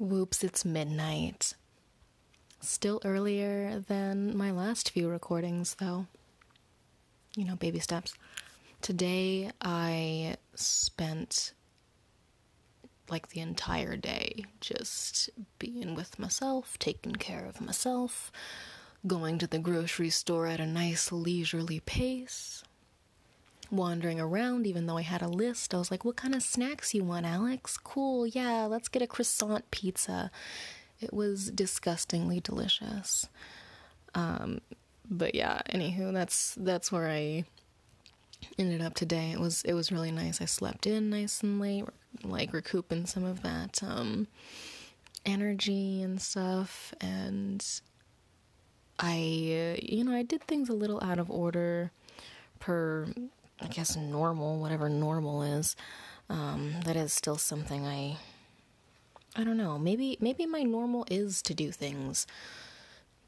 Whoops, it's midnight. Still earlier than my last few recordings, though. You know, baby steps. Today I spent like the entire day just being with myself, taking care of myself, going to the grocery store at a nice leisurely pace, wandering around even though I had a list. I was like, "What kind of snacks you want, Alex?" Cool. Yeah, let's get a croissant pizza. It was disgustingly delicious. Um but yeah, anywho, that's that's where I ended up today. It was it was really nice. I slept in nice and late, like recouping some of that um, energy and stuff. And I, you know, I did things a little out of order per, I guess, normal, whatever normal is. Um, that is still something I, I don't know. Maybe maybe my normal is to do things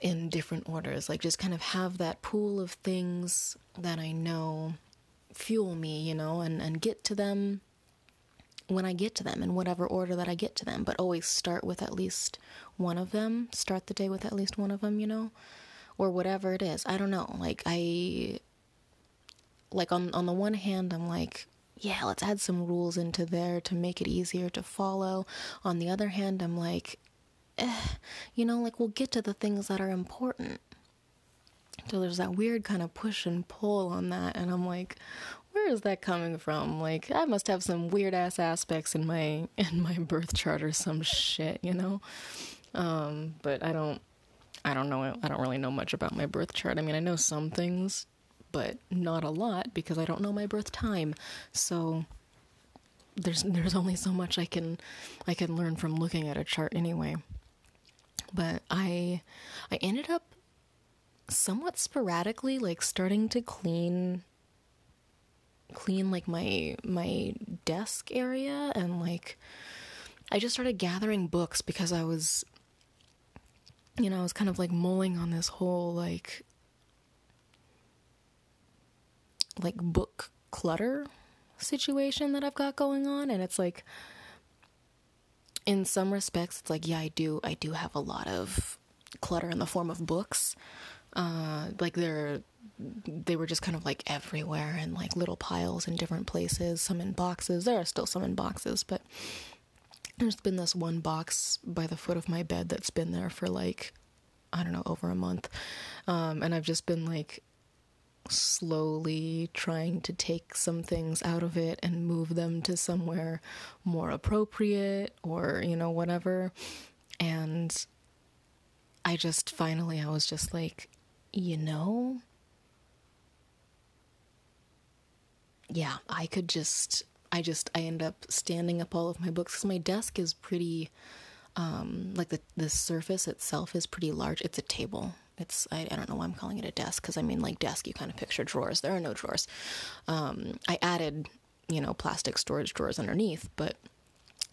in different orders, like just kind of have that pool of things that I know fuel me, you know, and, and get to them when I get to them in whatever order that I get to them, but always start with at least one of them. Start the day with at least one of them, you know, or whatever it is. I don't know. Like I like on on the one hand, I'm like, yeah, let's add some rules into there to make it easier to follow. On the other hand, I'm like, eh, you know, like we'll get to the things that are important. So there's that weird kind of push and pull on that, and I'm like, where is that coming from? Like, I must have some weird ass aspects in my in my birth chart or some shit, you know. Um, but I don't, I don't know. I don't really know much about my birth chart. I mean, I know some things, but not a lot because I don't know my birth time. So there's there's only so much I can I can learn from looking at a chart anyway. But I I ended up somewhat sporadically like starting to clean clean like my my desk area and like I just started gathering books because I was you know, I was kind of like mulling on this whole like like book clutter situation that I've got going on and it's like in some respects it's like yeah, I do I do have a lot of clutter in the form of books. Uh like they're they were just kind of like everywhere in like little piles in different places, some in boxes. There are still some in boxes, but there's been this one box by the foot of my bed that's been there for like I don't know, over a month. Um, and I've just been like slowly trying to take some things out of it and move them to somewhere more appropriate or, you know, whatever. And I just finally, I was just like, you know, yeah, I could just, I just, I end up standing up all of my books because my desk is pretty, um, like the the surface itself is pretty large. It's a table. It's I, I don't know why I'm calling it a desk because I mean like desk you kind of picture drawers. There are no drawers. Um, I added you know plastic storage drawers underneath, but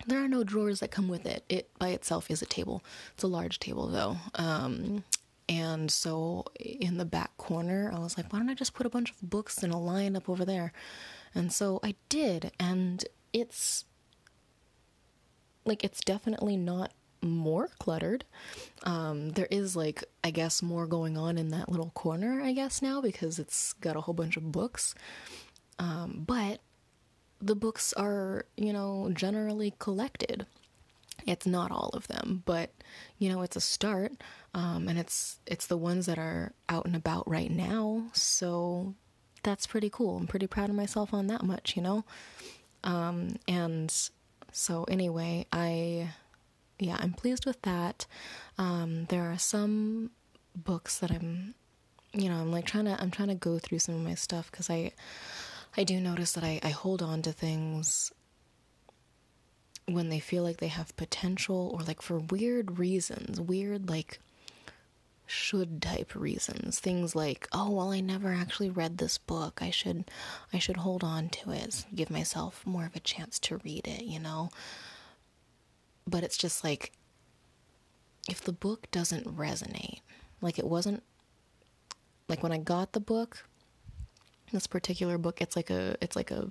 there are no drawers that come with it. It by itself is a table. It's a large table though. Um, and so in the back corner, I was like, why don't I just put a bunch of books in a line up over there? And so I did, and it's like it's definitely not more cluttered. Um, there is like I guess more going on in that little corner, I guess now because it's got a whole bunch of books. Um, but the books are, you know, generally collected. It's not all of them, but you know, it's a start, um, and it's it's the ones that are out and about right now. So that's pretty cool. I'm pretty proud of myself on that much, you know. Um, and so anyway, I yeah, I'm pleased with that. Um, there are some books that I'm, you know, I'm like trying to I'm trying to go through some of my stuff because I I do notice that I, I hold on to things when they feel like they have potential or like for weird reasons, weird like should type reasons. Things like, oh well I never actually read this book. I should I should hold on to it, give myself more of a chance to read it, you know? But it's just like if the book doesn't resonate, like it wasn't like when I got the book, this particular book, it's like a it's like a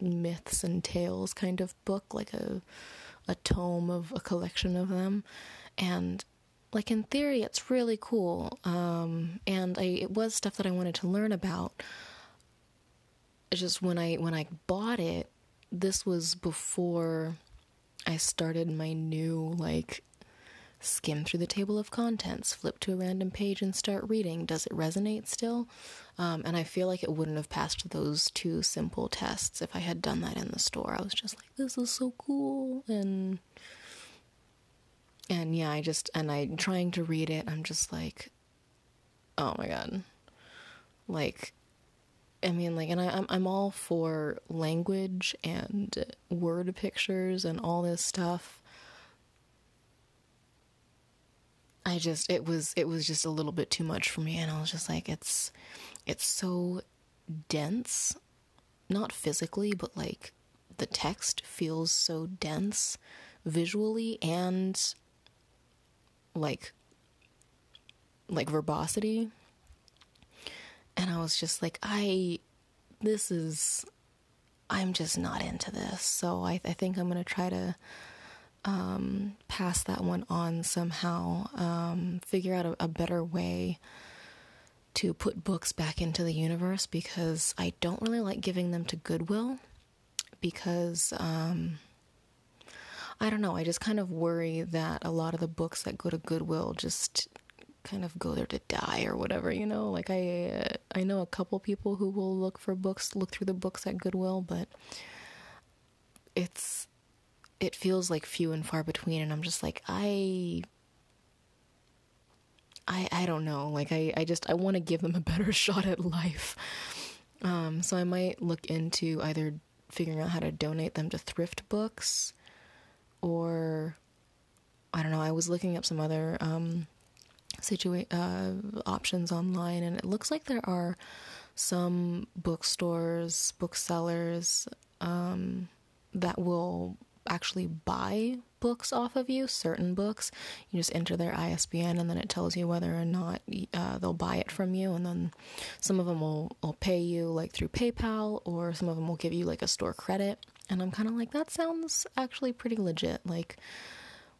myths and tales kind of book, like a a tome of a collection of them, and like in theory, it's really cool. Um, and I, it was stuff that I wanted to learn about. It's just when I when I bought it, this was before I started my new like skim through the table of contents, flip to a random page and start reading. Does it resonate still? Um, and I feel like it wouldn't have passed those two simple tests if I had done that in the store. I was just like, this is so cool. And, and yeah, I just, and I'm trying to read it. I'm just like, oh my God. Like, I mean, like, and I, I'm I'm all for language and word pictures and all this stuff. I just it was it was just a little bit too much for me and I was just like it's it's so dense not physically but like the text feels so dense visually and like like verbosity and I was just like I this is I'm just not into this. So I I think I'm going to try to um, pass that one on somehow, um, figure out a, a, better way to put books back into the universe because I don't really like giving them to Goodwill because um, I don't know, I just kind of worry that a lot of the books that go to Goodwill just kind of go there to die or whatever, you know? Like I uh, I know a couple people who will look for books, look through the books at Goodwill, but it's it feels like few and far between and I'm just like I I I don't know like I I just I want to give them a better shot at life um so I might look into either figuring out how to donate them to thrift books or I don't know I was looking up some other um situa- uh options online and it looks like there are some bookstores booksellers um that will actually buy books off of you, certain books. You just enter their ISBN and then it tells you whether or not uh, they'll buy it from you. And then some of them will, will pay you like through PayPal or some of them will give you like a store credit. And I'm kind of like, that sounds actually pretty legit. Like,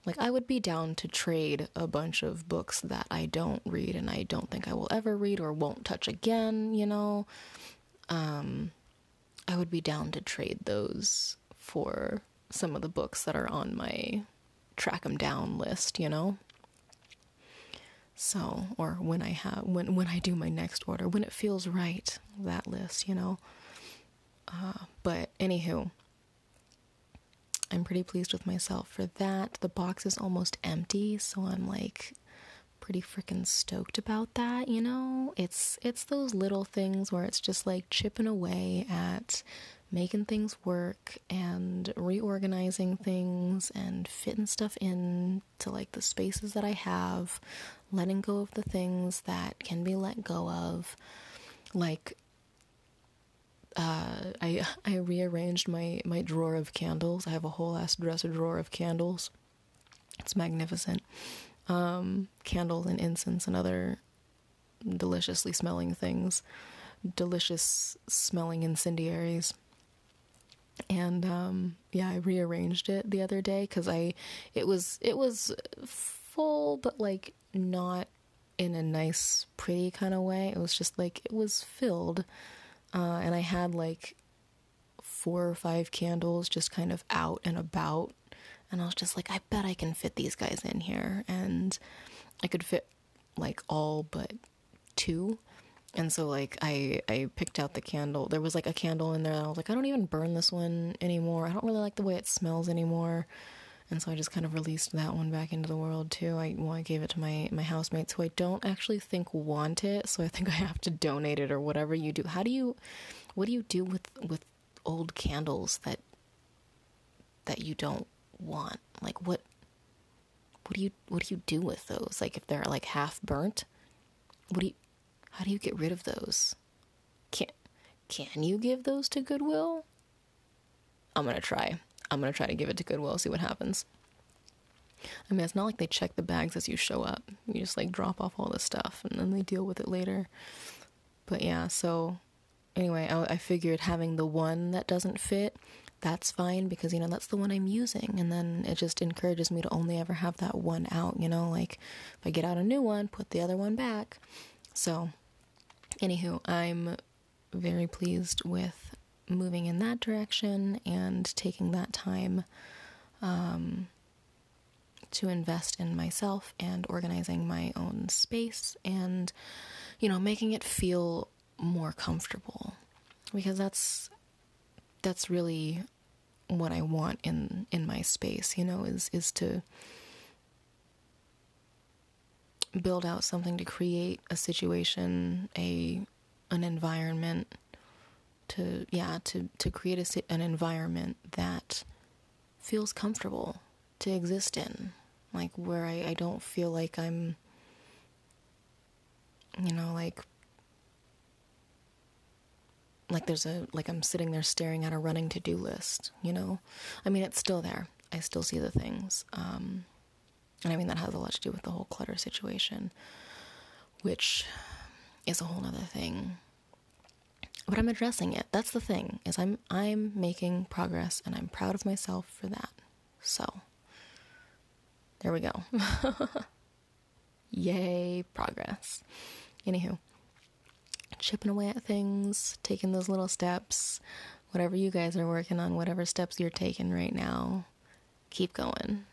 like I would be down to trade a bunch of books that I don't read and I don't think I will ever read or won't touch again, you know. Um I would be down to trade those for some of the books that are on my track them down list, you know? So, or when I have when when I do my next order, when it feels right, that list, you know. Uh, but anywho, I'm pretty pleased with myself for that. The box is almost empty, so I'm like pretty freaking stoked about that, you know? It's it's those little things where it's just like chipping away at making things work and reorganizing things and fitting stuff in to like the spaces that I have, letting go of the things that can be let go of. Like uh, I I rearranged my my drawer of candles. I have a whole ass dresser drawer of candles. It's magnificent. Um, candles and incense and other deliciously smelling things, delicious smelling incendiaries and um, yeah, I rearranged it the other day because I it was it was full, but like not in a nice, pretty kind of way. It was just like it was filled, uh, and I had like four or five candles just kind of out and about, and I was just like, I bet I can fit these guys in here, and I could fit like all but two and so like I I picked out the candle. There was like a candle in there. I was like, I don't even burn this one anymore. I don't really like the way it smells anymore. And so I just kind of released that one back into the world too. I well, I gave it to my my housemates who I don't actually think want it, so I think I have to donate it or whatever you do. How do you what do you do with with old candles that that you don't want? Like what what do you what do you do with those? Like if they're like half burnt? What do you how do you get rid of those? Can can you give those to Goodwill? I'm gonna try. I'm gonna try to give it to Goodwill, see what happens. I mean, it's not like they check the bags as you show up. You just like drop off all the stuff and then they deal with it later. But yeah, so anyway, I, I figured having the one that doesn't fit, that's fine because you know that's the one I'm using and then it just encourages me to only ever have that one out, you know, like if I get out a new one, put the other one back. So anywho, I'm very pleased with moving in that direction and taking that time um, to invest in myself and organizing my own space and, you know, making it feel more comfortable. Because that's that's really what I want in in my space, you know, is is to build out something to create a situation, a an environment to yeah, to to create a, an environment that feels comfortable to exist in, like where I, I don't feel like I'm you know, like like there's a like I'm sitting there staring at a running to-do list, you know? I mean, it's still there. I still see the things. Um, and I mean that has a lot to do with the whole clutter situation, which is a whole other thing. But I'm addressing it. That's the thing. Is I'm I'm making progress and I'm proud of myself for that. So, there we go. Yay, progress. Anywho, chipping away at things, taking those little steps, whatever you guys are working on, whatever steps you're taking right now, keep going.